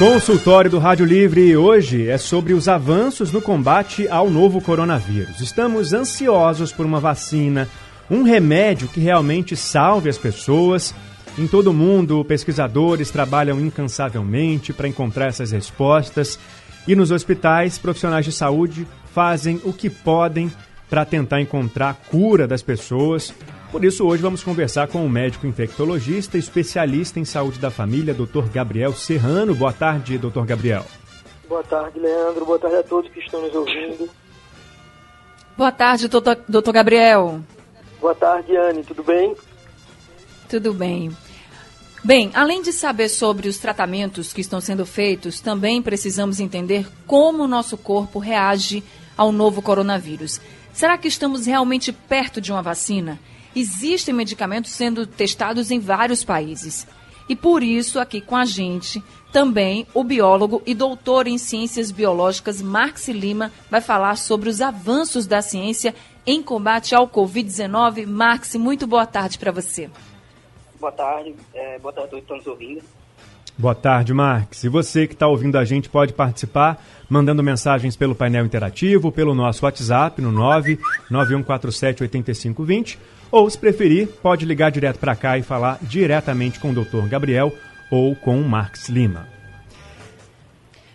Consultório do Rádio Livre hoje é sobre os avanços no combate ao novo coronavírus. Estamos ansiosos por uma vacina, um remédio que realmente salve as pessoas. Em todo o mundo, pesquisadores trabalham incansavelmente para encontrar essas respostas e nos hospitais, profissionais de saúde fazem o que podem para tentar encontrar a cura das pessoas por isso, hoje vamos conversar com o médico infectologista, especialista em saúde da família, Dr. Gabriel Serrano. Boa tarde, Dr. Gabriel. Boa tarde, Leandro. Boa tarde a todos que estão nos ouvindo. Boa tarde, doutor, doutor Gabriel. Boa tarde, Anne. Tudo bem? Tudo bem. Bem, além de saber sobre os tratamentos que estão sendo feitos, também precisamos entender como o nosso corpo reage ao novo coronavírus. Será que estamos realmente perto de uma vacina? Existem medicamentos sendo testados em vários países. E por isso, aqui com a gente, também o biólogo e doutor em ciências biológicas Marx Lima vai falar sobre os avanços da ciência em combate ao Covid-19. Marx, muito boa tarde para você. Boa tarde, é, boa tarde a todos que estão nos ouvindo. Boa tarde, Marx. E você que está ouvindo a gente pode participar mandando mensagens pelo painel interativo, pelo nosso WhatsApp no 99147 8520 ou, se preferir, pode ligar direto para cá e falar diretamente com o Dr. Gabriel ou com o Marx Lima.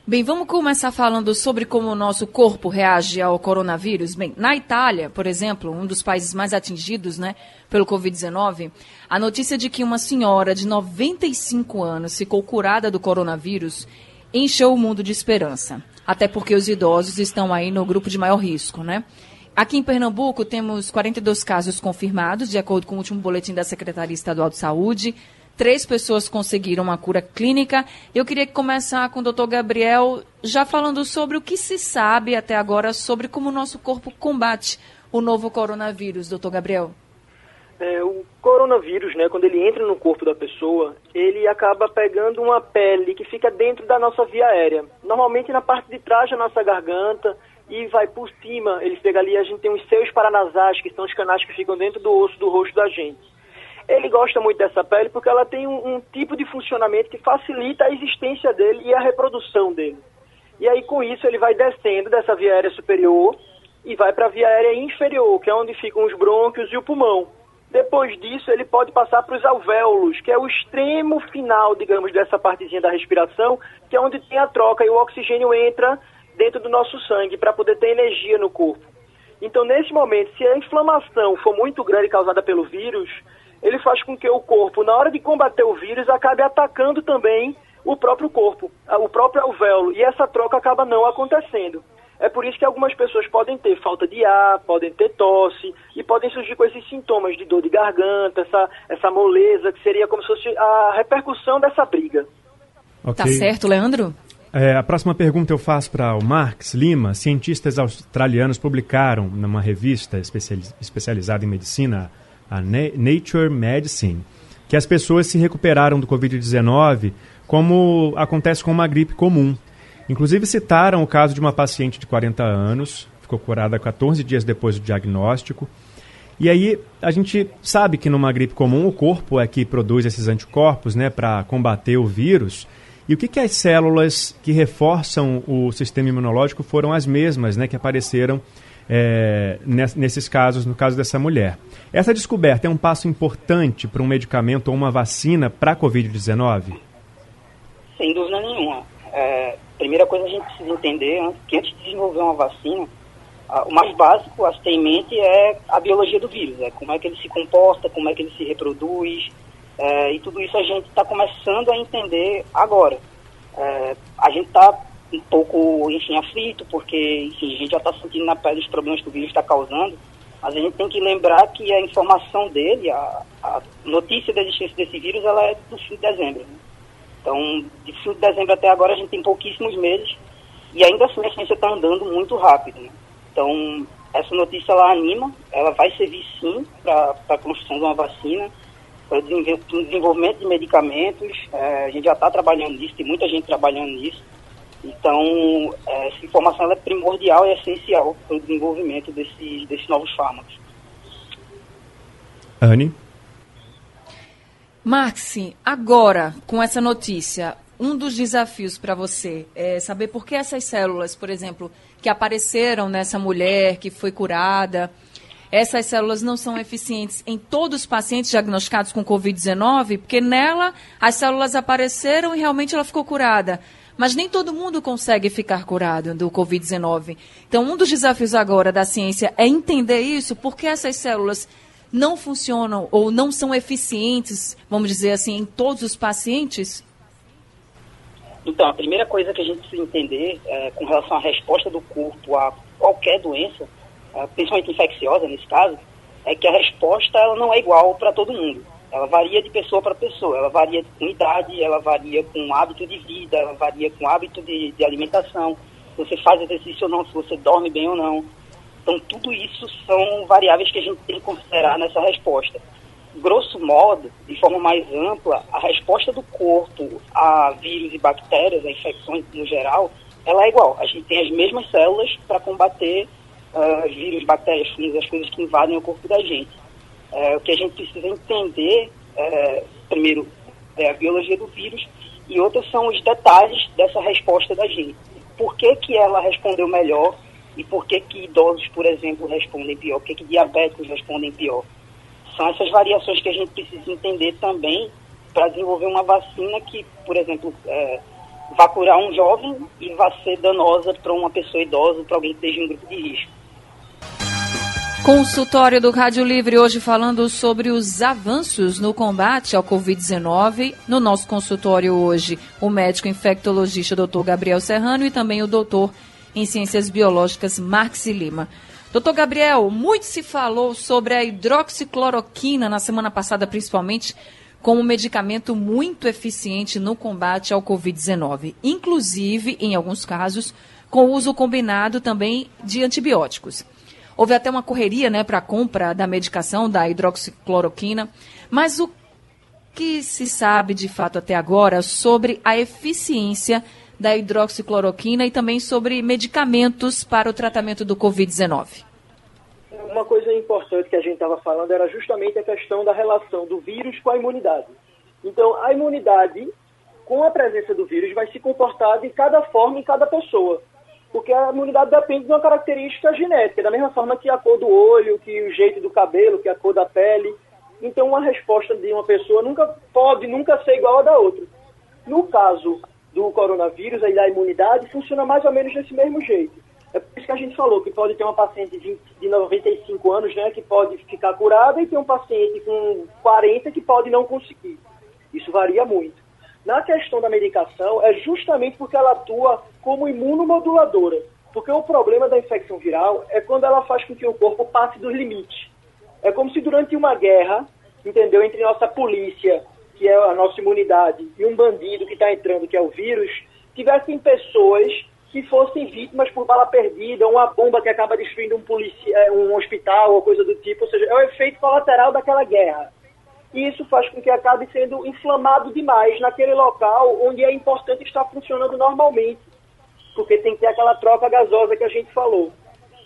Bem, vamos começar falando sobre como o nosso corpo reage ao coronavírus. Bem, na Itália, por exemplo, um dos países mais atingidos né, pelo Covid-19, a notícia de que uma senhora de 95 anos ficou curada do coronavírus encheu o mundo de esperança. Até porque os idosos estão aí no grupo de maior risco, né? Aqui em Pernambuco temos 42 casos confirmados, de acordo com o último boletim da Secretaria Estadual de Saúde. Três pessoas conseguiram uma cura clínica. Eu queria começar com o doutor Gabriel, já falando sobre o que se sabe até agora sobre como o nosso corpo combate o novo coronavírus, doutor Gabriel. É, o coronavírus, né, quando ele entra no corpo da pessoa, ele acaba pegando uma pele que fica dentro da nossa via aérea. Normalmente na parte de trás da nossa garganta, e vai por cima, ele pega ali, a gente tem os seios paranasais, que são os canais que ficam dentro do osso do rosto da gente. Ele gosta muito dessa pele porque ela tem um, um tipo de funcionamento que facilita a existência dele e a reprodução dele. E aí, com isso, ele vai descendo dessa via aérea superior e vai para a via aérea inferior, que é onde ficam os brônquios e o pulmão. Depois disso, ele pode passar para os alvéolos, que é o extremo final, digamos, dessa partezinha da respiração, que é onde tem a troca e o oxigênio entra dentro do nosso sangue para poder ter energia no corpo. Então, nesse momento, se a inflamação for muito grande causada pelo vírus, ele faz com que o corpo, na hora de combater o vírus, acabe atacando também o próprio corpo, o próprio alvéolo, e essa troca acaba não acontecendo. É por isso que algumas pessoas podem ter falta de ar, podem ter tosse e podem surgir com esses sintomas de dor de garganta, essa, essa moleza, que seria como se fosse a repercussão dessa briga. Okay. Tá certo, Leandro? É, a próxima pergunta eu faço para o Marx Lima. Cientistas australianos publicaram numa revista especializada em medicina, a Nature Medicine, que as pessoas se recuperaram do Covid-19 como acontece com uma gripe comum. Inclusive citaram o caso de uma paciente de 40 anos, ficou curada 14 dias depois do diagnóstico. E aí a gente sabe que numa gripe comum o corpo é que produz esses anticorpos né, para combater o vírus. E o que, que as células que reforçam o sistema imunológico foram as mesmas né, que apareceram é, nesses casos, no caso dessa mulher. Essa descoberta é um passo importante para um medicamento ou uma vacina para a Covid-19? Sem dúvida nenhuma. É, primeira coisa a gente precisa entender que antes de desenvolver uma vacina, o mais básico a se ter em mente é a biologia do vírus, é como é que ele se comporta, como é que ele se reproduz, é, e tudo isso a gente está começando a entender agora. É, a gente está um pouco, enfim, aflito, porque enfim, a gente já está sentindo na pele os problemas que o vírus está causando, mas a gente tem que lembrar que a informação dele, a, a, notícia da existência desse vírus, ela é do fim de dezembro. Né? Então, de fim de dezembro até agora, a gente tem pouquíssimos meses, e ainda assim a ciência está andando muito rápido. Né? Então, essa notícia ela anima, ela vai servir sim para a construção de uma vacina, desenvolvimento de medicamentos. É, a gente já está trabalhando nisso, tem muita gente trabalhando nisso. Então, é, essa informação é primordial e essencial para o desenvolvimento desses, desses novos fármacos. Anne? Maxi, agora, com essa notícia, um dos desafios para você é saber por que essas células, por exemplo, que apareceram nessa mulher que foi curada, essas células não são eficientes em todos os pacientes diagnosticados com Covid-19, porque nela as células apareceram e realmente ela ficou curada. Mas nem todo mundo consegue ficar curado do Covid-19. Então, um dos desafios agora da ciência é entender isso, porque essas células não funcionam ou não são eficientes, vamos dizer assim, em todos os pacientes? Então, a primeira coisa que a gente precisa entender é, com relação à resposta do corpo a qualquer doença, principalmente infecciosa nesse caso, é que a resposta ela não é igual para todo mundo. Ela varia de pessoa para pessoa, ela varia com idade, ela varia com hábito de vida, ela varia com hábito de, de alimentação, se você faz exercício ou não, se você dorme bem ou não. Então, tudo isso são variáveis que a gente tem que considerar nessa resposta. Grosso modo, de forma mais ampla, a resposta do corpo a vírus e bactérias, a infecções no geral, ela é igual. A gente tem as mesmas células para combater uh, vírus, bactérias, fungos, as coisas que invadem o corpo da gente. Uh, o que a gente precisa entender, uh, primeiro, é a biologia do vírus e outros são os detalhes dessa resposta da gente. Por que, que ela respondeu melhor e por que, que idosos, por exemplo, respondem pior? Por que, que diabéticos respondem pior? São essas variações que a gente precisa entender também para desenvolver uma vacina que, por exemplo, é, vá curar um jovem e vá ser danosa para uma pessoa idosa, para alguém que esteja em grupo de risco. Consultório do Rádio Livre hoje falando sobre os avanços no combate ao Covid-19. No nosso consultório hoje, o médico infectologista Dr. Gabriel Serrano e também o doutor em Ciências Biológicas, Marx Lima. Doutor Gabriel, muito se falou sobre a hidroxicloroquina na semana passada, principalmente, como um medicamento muito eficiente no combate ao Covid-19, inclusive, em alguns casos, com uso combinado também de antibióticos. Houve até uma correria né, para a compra da medicação, da hidroxicloroquina, mas o que se sabe de fato até agora sobre a eficiência da hidroxicloroquina e também sobre medicamentos para o tratamento do Covid-19. Uma coisa importante que a gente estava falando era justamente a questão da relação do vírus com a imunidade. Então, a imunidade, com a presença do vírus, vai se comportar de cada forma em cada pessoa. Porque a imunidade depende de uma característica genética, da mesma forma que a cor do olho, que o jeito do cabelo, que a cor da pele. Então, uma resposta de uma pessoa nunca pode nunca ser igual à da outra. No caso do coronavírus e da imunidade funciona mais ou menos desse mesmo jeito. É por isso que a gente falou que pode ter uma paciente de, 20, de 95 anos né, que pode ficar curada e tem um paciente com 40 que pode não conseguir. Isso varia muito. Na questão da medicação, é justamente porque ela atua como imunomoduladora. Porque o problema da infecção viral é quando ela faz com que o corpo passe dos limites. É como se durante uma guerra, entendeu, entre nossa polícia que é a nossa imunidade, e um bandido que está entrando, que é o vírus, tivessem pessoas que fossem vítimas por bala perdida, uma bomba que acaba destruindo um, é, um hospital ou coisa do tipo, ou seja, é o efeito colateral daquela guerra. E isso faz com que acabe sendo inflamado demais naquele local onde é importante estar funcionando normalmente, porque tem que ter aquela troca gasosa que a gente falou.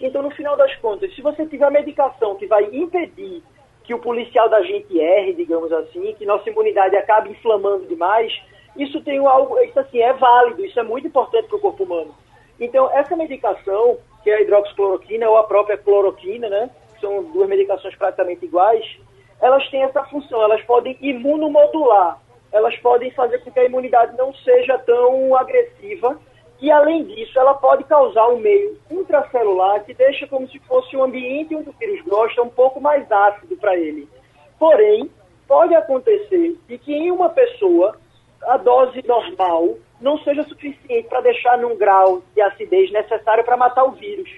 Então, no final das contas, se você tiver medicação que vai impedir que o policial da gente erre, digamos assim, que nossa imunidade acabe inflamando demais, isso tem algo, isso assim, é válido, isso é muito importante para o corpo humano. Então, essa medicação, que é a hidroxicloroquina ou a própria cloroquina, né, são duas medicações praticamente iguais, elas têm essa função, elas podem imunomodular, elas podem fazer com que a imunidade não seja tão agressiva e, além disso, ela pode causar um meio intracelular que deixa como se fosse um ambiente onde o vírus gosta um pouco mais ácido para ele. Porém, pode acontecer de que em uma pessoa a dose normal não seja suficiente para deixar num grau de acidez necessário para matar o vírus,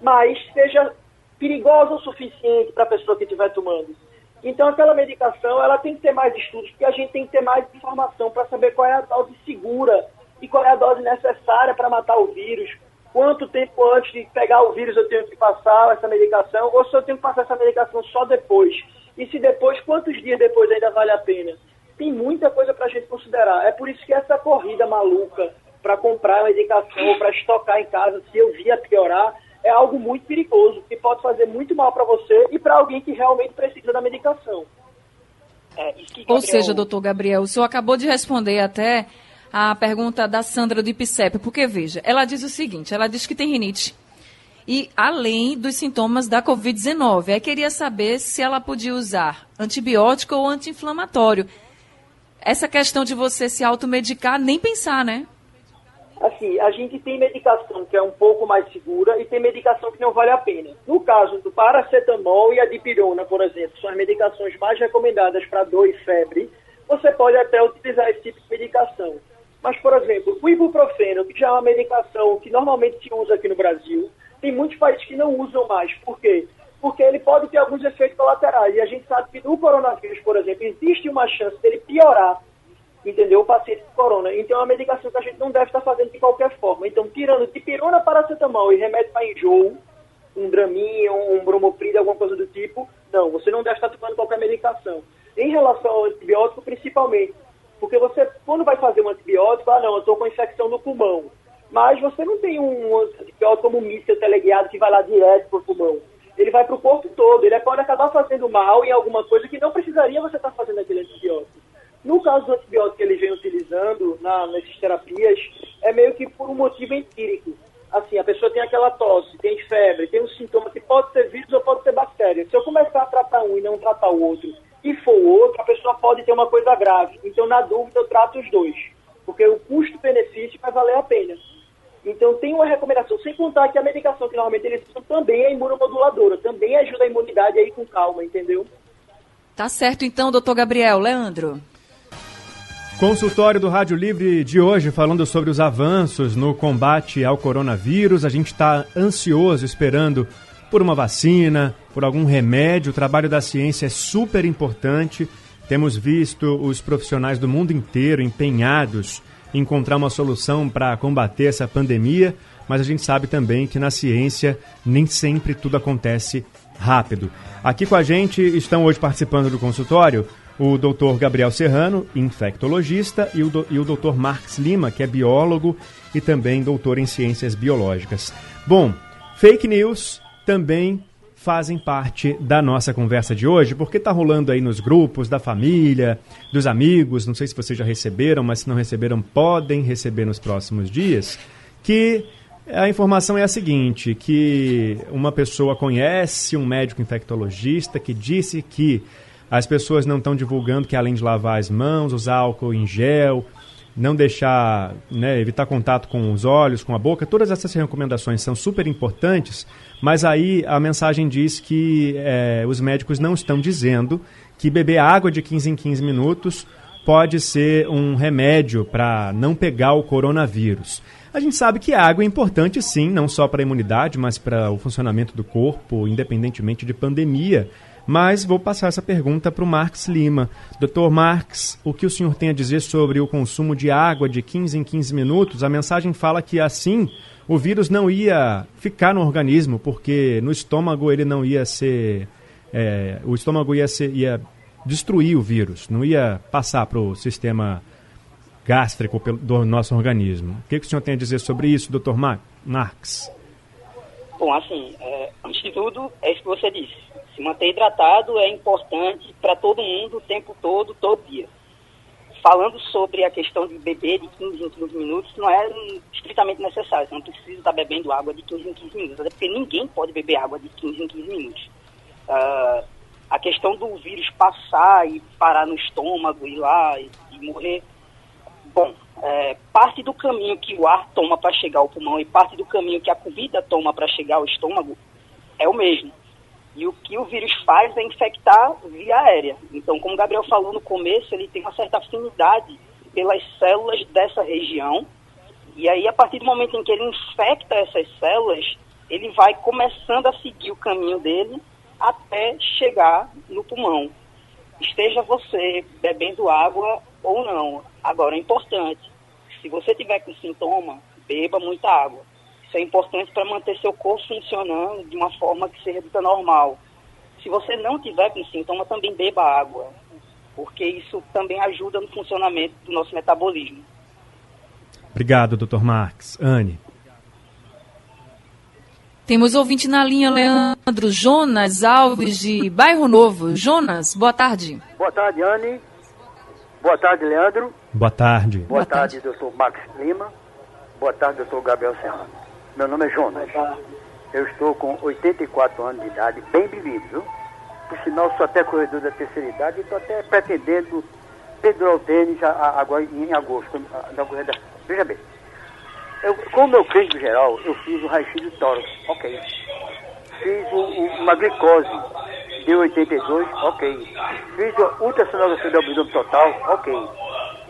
mas seja perigosa o suficiente para a pessoa que estiver tomando. Então, aquela medicação ela tem que ter mais estudos, porque a gente tem que ter mais informação para saber qual é a dose segura e qual é a dose necessária para matar o vírus, quanto tempo antes de pegar o vírus eu tenho que passar essa medicação, ou se eu tenho que passar essa medicação só depois. E se depois, quantos dias depois ainda vale a pena? Tem muita coisa para a gente considerar. É por isso que essa corrida maluca para comprar a medicação ou para estocar em casa, se eu via piorar, é algo muito perigoso, que pode fazer muito mal para você e para alguém que realmente precisa da medicação. É, Gabriel... Ou seja, doutor Gabriel, o senhor acabou de responder até a pergunta da Sandra do IPCEP, porque veja, ela diz o seguinte, ela diz que tem rinite e além dos sintomas da Covid-19. Aí queria saber se ela podia usar antibiótico ou anti-inflamatório. Essa questão de você se automedicar, nem pensar, né? Assim, a gente tem medicação que é um pouco mais segura e tem medicação que não vale a pena. No caso do paracetamol e a dipirona, por exemplo, são as medicações mais recomendadas para dor e febre, você pode até utilizar esse tipo de medicação. Mas, por exemplo, o ibuprofeno, que já é uma medicação que normalmente se usa aqui no Brasil, tem muitos países que não usam mais. Por quê? Porque ele pode ter alguns efeitos colaterais. E a gente sabe que no coronavírus, por exemplo, existe uma chance dele piorar, entendeu? O paciente com corona. Então é uma medicação que a gente não deve estar fazendo de qualquer forma. Então, tirando dipirona, paracetamol e remédio para enjoo, um draminha, um bromoprida, alguma coisa do tipo, não, você não deve estar tomando qualquer medicação. Em relação ao antibiótico, principalmente, porque você, quando vai fazer um antibiótico, ah, não, eu estou com infecção no pulmão. Mas você não tem um antibiótico como um míssil teleguiado que vai lá direto para o pulmão. Ele vai para o corpo todo. Ele pode acabar fazendo mal em alguma coisa que não precisaria você estar tá fazendo aquele antibiótico. No caso do antibiótico que ele vem utilizando na, nessas terapias, é meio que por um motivo empírico. Assim, a pessoa tem aquela tosse, tem febre, tem um sintoma que pode ser vírus ou pode ser bactéria. Se eu começar a tratar um e não tratar o outro, e for o outro, a pessoa pode ter uma coisa grave. Então, na dúvida, eu trato os dois. Porque o custo-benefício vai valer a pena. Então, tem uma recomendação, sem contar que a medicação que normalmente eles usam também é imunomoduladora, também ajuda a imunidade aí com calma, entendeu? Tá certo então, doutor Gabriel. Leandro. Consultório do Rádio Livre de hoje falando sobre os avanços no combate ao coronavírus. A gente está ansioso esperando por uma vacina, por algum remédio. O trabalho da ciência é super importante. Temos visto os profissionais do mundo inteiro empenhados em encontrar uma solução para combater essa pandemia, mas a gente sabe também que na ciência nem sempre tudo acontece rápido. Aqui com a gente estão hoje participando do consultório o doutor Gabriel Serrano, infectologista, e o, do, e o doutor Marx Lima, que é biólogo e também doutor em ciências biológicas. Bom, fake news também fazem parte da nossa conversa de hoje, porque está rolando aí nos grupos da família, dos amigos, não sei se vocês já receberam, mas se não receberam, podem receber nos próximos dias, que a informação é a seguinte, que uma pessoa conhece um médico infectologista que disse que as pessoas não estão divulgando que além de lavar as mãos, usar álcool em gel, não deixar, né, evitar contato com os olhos, com a boca, todas essas recomendações são super importantes, mas aí a mensagem diz que é, os médicos não estão dizendo que beber água de 15 em 15 minutos pode ser um remédio para não pegar o coronavírus. A gente sabe que a água é importante sim, não só para a imunidade, mas para o funcionamento do corpo, independentemente de pandemia. Mas vou passar essa pergunta para o Marx Lima. Doutor Marx, o que o senhor tem a dizer sobre o consumo de água de 15 em 15 minutos? A mensagem fala que assim o vírus não ia ficar no organismo, porque no estômago ele não ia ser. É, o estômago ia, ser, ia destruir o vírus, não ia passar para o sistema gástrico do nosso organismo. O que, que, o senhor tem a dizer sobre isso, doutor Marx? Bom, assim, é, antes de tudo, é isso que você disse se manter hidratado é importante para todo mundo o tempo todo, todo dia. Falando sobre a questão de beber de 15 em 15 minutos, não é estritamente necessário. Você não precisa estar bebendo água de 15 em 15 minutos, até porque ninguém pode beber água de 15 em 15 minutos. Uh, a questão do vírus passar e parar no estômago, ir lá e, e morrer, bom, é, parte do caminho que o ar toma para chegar ao pulmão e parte do caminho que a comida toma para chegar ao estômago é o mesmo. E o que o vírus faz é infectar via aérea. Então, como o Gabriel falou no começo, ele tem uma certa afinidade pelas células dessa região. E aí, a partir do momento em que ele infecta essas células, ele vai começando a seguir o caminho dele até chegar no pulmão. Esteja você bebendo água ou não. Agora, é importante, se você tiver com sintoma, beba muita água. Isso é importante para manter seu corpo funcionando de uma forma que seja normal. Se você não tiver com sintoma, também beba água, porque isso também ajuda no funcionamento do nosso metabolismo. Obrigado, Dr. Marx. Anne. Temos ouvinte na linha, Leandro Jonas Alves, de Bairro Novo. Jonas, boa tarde. Boa tarde, Anne. Boa tarde, Leandro. Boa tarde. Boa, boa tarde, tarde, doutor Max Lima. Boa tarde, doutor Gabriel Serrano. Meu nome é Jonas. Eu estou com 84 anos de idade, bem vivido? Por sinal, sou até corredor da terceira idade e estou até pretendendo pendurar o tênis agora em agosto, na corrida. Veja bem, eu, com o meu clínico geral, eu fiz o raio-x do tórax, ok. Fiz o, o, uma glicose de 82, ok. Fiz a ultrassonografia do abdômen total, ok.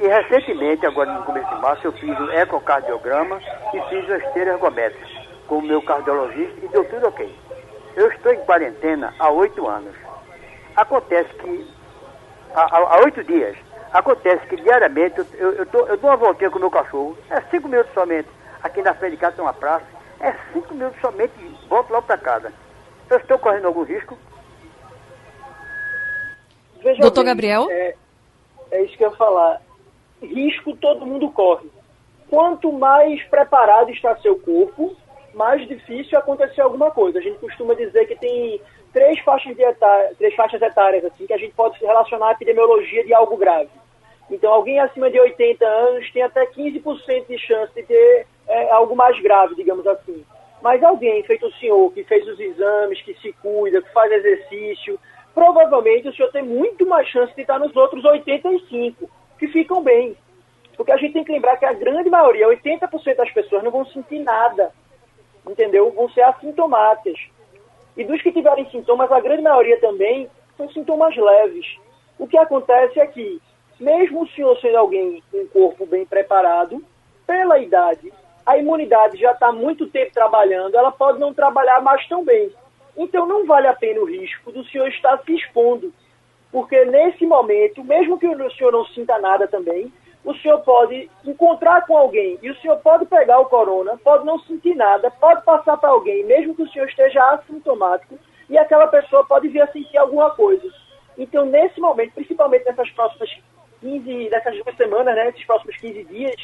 E recentemente, agora no começo de março, eu fiz o ecocardiograma e fiz a esteira ergométrica com o meu cardiologista e deu tudo ok. Eu estou em quarentena há oito anos. Acontece que, há oito dias, acontece que diariamente eu, eu, eu, tô, eu dou uma voltinha com o meu cachorro, é cinco minutos somente aqui na frente de casa tem uma praça, é cinco minutos somente e volto logo para casa. Eu estou correndo algum risco? Veja Doutor bem, Gabriel? É, é isso que eu ia falar. Risco todo mundo corre. Quanto mais preparado está seu corpo, mais difícil acontecer alguma coisa. A gente costuma dizer que tem três faixas, de etária, três faixas etárias assim, que a gente pode se relacionar à epidemiologia de algo grave. Então, alguém acima de 80 anos tem até 15% de chance de ter é, algo mais grave, digamos assim. Mas alguém, feito o senhor, que fez os exames, que se cuida, que faz exercício, provavelmente o senhor tem muito mais chance de estar nos outros 85, que ficam bem. Porque a gente tem que lembrar que a grande maioria, 80% das pessoas, não vão sentir nada. Entendeu? Vão ser assintomáticas. E dos que tiverem sintomas, a grande maioria também são sintomas leves. O que acontece é que mesmo o senhor sendo alguém com um corpo bem preparado, pela idade, a imunidade já está muito tempo trabalhando, ela pode não trabalhar mais tão bem. Então não vale a pena o risco do senhor estar se expondo. Porque nesse momento, mesmo que o senhor não sinta nada também, o senhor pode encontrar com alguém e o senhor pode pegar o corona, pode não sentir nada, pode passar para alguém, mesmo que o senhor esteja assintomático, e aquela pessoa pode vir a sentir alguma coisa. Então, nesse momento, principalmente nessas próximas 15, dessas duas semanas, né, esses próximos 15 dias,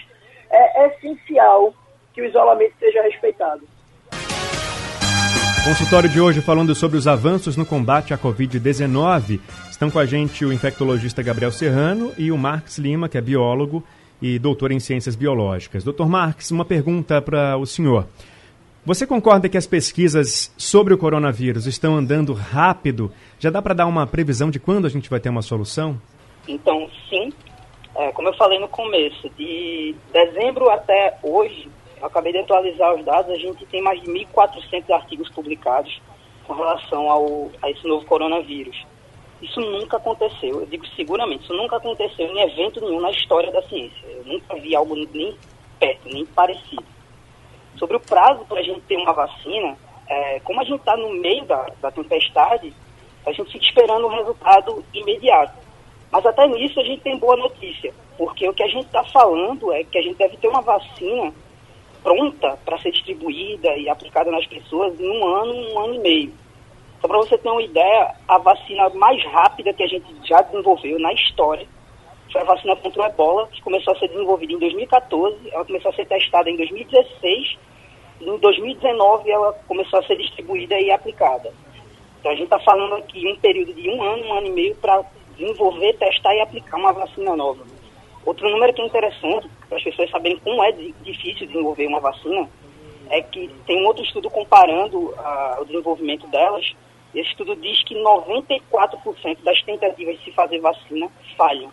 é essencial que o isolamento seja respeitado. Consultório de hoje falando sobre os avanços no combate à Covid-19. Estão com a gente o infectologista Gabriel Serrano e o Marx Lima, que é biólogo e doutor em ciências biológicas. Doutor Marx, uma pergunta para o senhor. Você concorda que as pesquisas sobre o coronavírus estão andando rápido? Já dá para dar uma previsão de quando a gente vai ter uma solução? Então, sim. É, como eu falei no começo, de dezembro até hoje, acabei de atualizar os dados, a gente tem mais de 1.400 artigos publicados com relação ao, a esse novo coronavírus. Isso nunca aconteceu, eu digo seguramente, isso nunca aconteceu em evento nenhum na história da ciência. Eu nunca vi algo nem perto, nem parecido. Sobre o prazo para a gente ter uma vacina, é, como a gente está no meio da, da tempestade, a gente fica esperando um resultado imediato. Mas até nisso a gente tem boa notícia, porque o que a gente está falando é que a gente deve ter uma vacina pronta para ser distribuída e aplicada nas pessoas em um ano, um ano e meio. Só para você ter uma ideia, a vacina mais rápida que a gente já desenvolveu na história foi a vacina contra o ebola, que começou a ser desenvolvida em 2014, ela começou a ser testada em 2016, e em 2019 ela começou a ser distribuída e aplicada. Então a gente está falando aqui um período de um ano, um ano e meio para desenvolver, testar e aplicar uma vacina nova. Outro número que é interessante, para as pessoas saberem como é difícil desenvolver uma vacina, é que tem um outro estudo comparando uh, o desenvolvimento delas. Esse estudo diz que 94% das tentativas de se fazer vacina falham.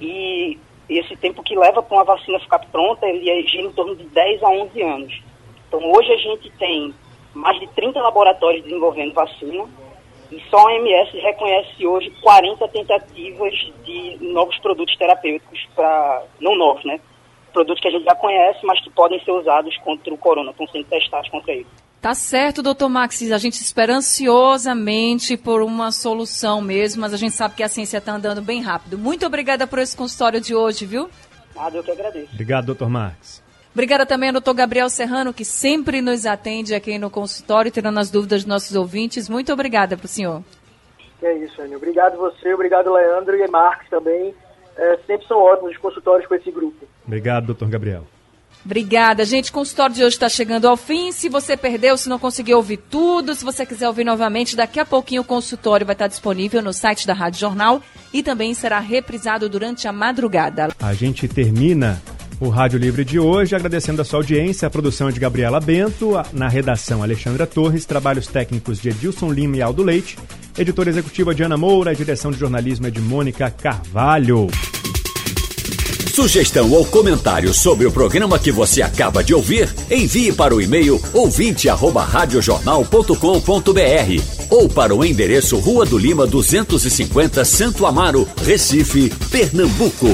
E esse tempo que leva para uma vacina ficar pronta, ele é gira em torno de 10 a 11 anos. Então, hoje a gente tem mais de 30 laboratórios desenvolvendo vacina e só a OMS reconhece hoje 40 tentativas de novos produtos terapêuticos para não novos, né? Produtos que a gente já conhece, mas que podem ser usados contra o corona, estão sendo testados contra ele. Tá certo, doutor Max. A gente espera ansiosamente por uma solução mesmo, mas a gente sabe que a ciência está andando bem rápido. Muito obrigada por esse consultório de hoje, viu? Nada, eu que agradeço. Obrigado, doutor Max. Obrigada também ao doutor Gabriel Serrano, que sempre nos atende aqui no consultório, tirando as dúvidas dos nossos ouvintes. Muito obrigada para o senhor. É isso, Anny. Obrigado você, obrigado Leandro e Marcos também. É, sempre são ótimos os consultórios com esse grupo. Obrigado, doutor Gabriel. Obrigada, gente. O consultório de hoje está chegando ao fim. Se você perdeu, se não conseguiu ouvir tudo, se você quiser ouvir novamente, daqui a pouquinho o consultório vai estar disponível no site da Rádio Jornal e também será reprisado durante a madrugada. A gente termina o Rádio Livre de hoje, agradecendo a sua audiência, a produção de Gabriela Bento, na redação Alexandra Torres, trabalhos técnicos de Edilson Lima e Aldo Leite, editora executiva Diana Moura, direção de jornalismo é de Mônica Carvalho. Sugestão ou comentário sobre o programa que você acaba de ouvir, envie para o e-mail ouvinte@radiojornal.com.br ou para o endereço Rua do Lima 250, Santo Amaro, Recife, Pernambuco.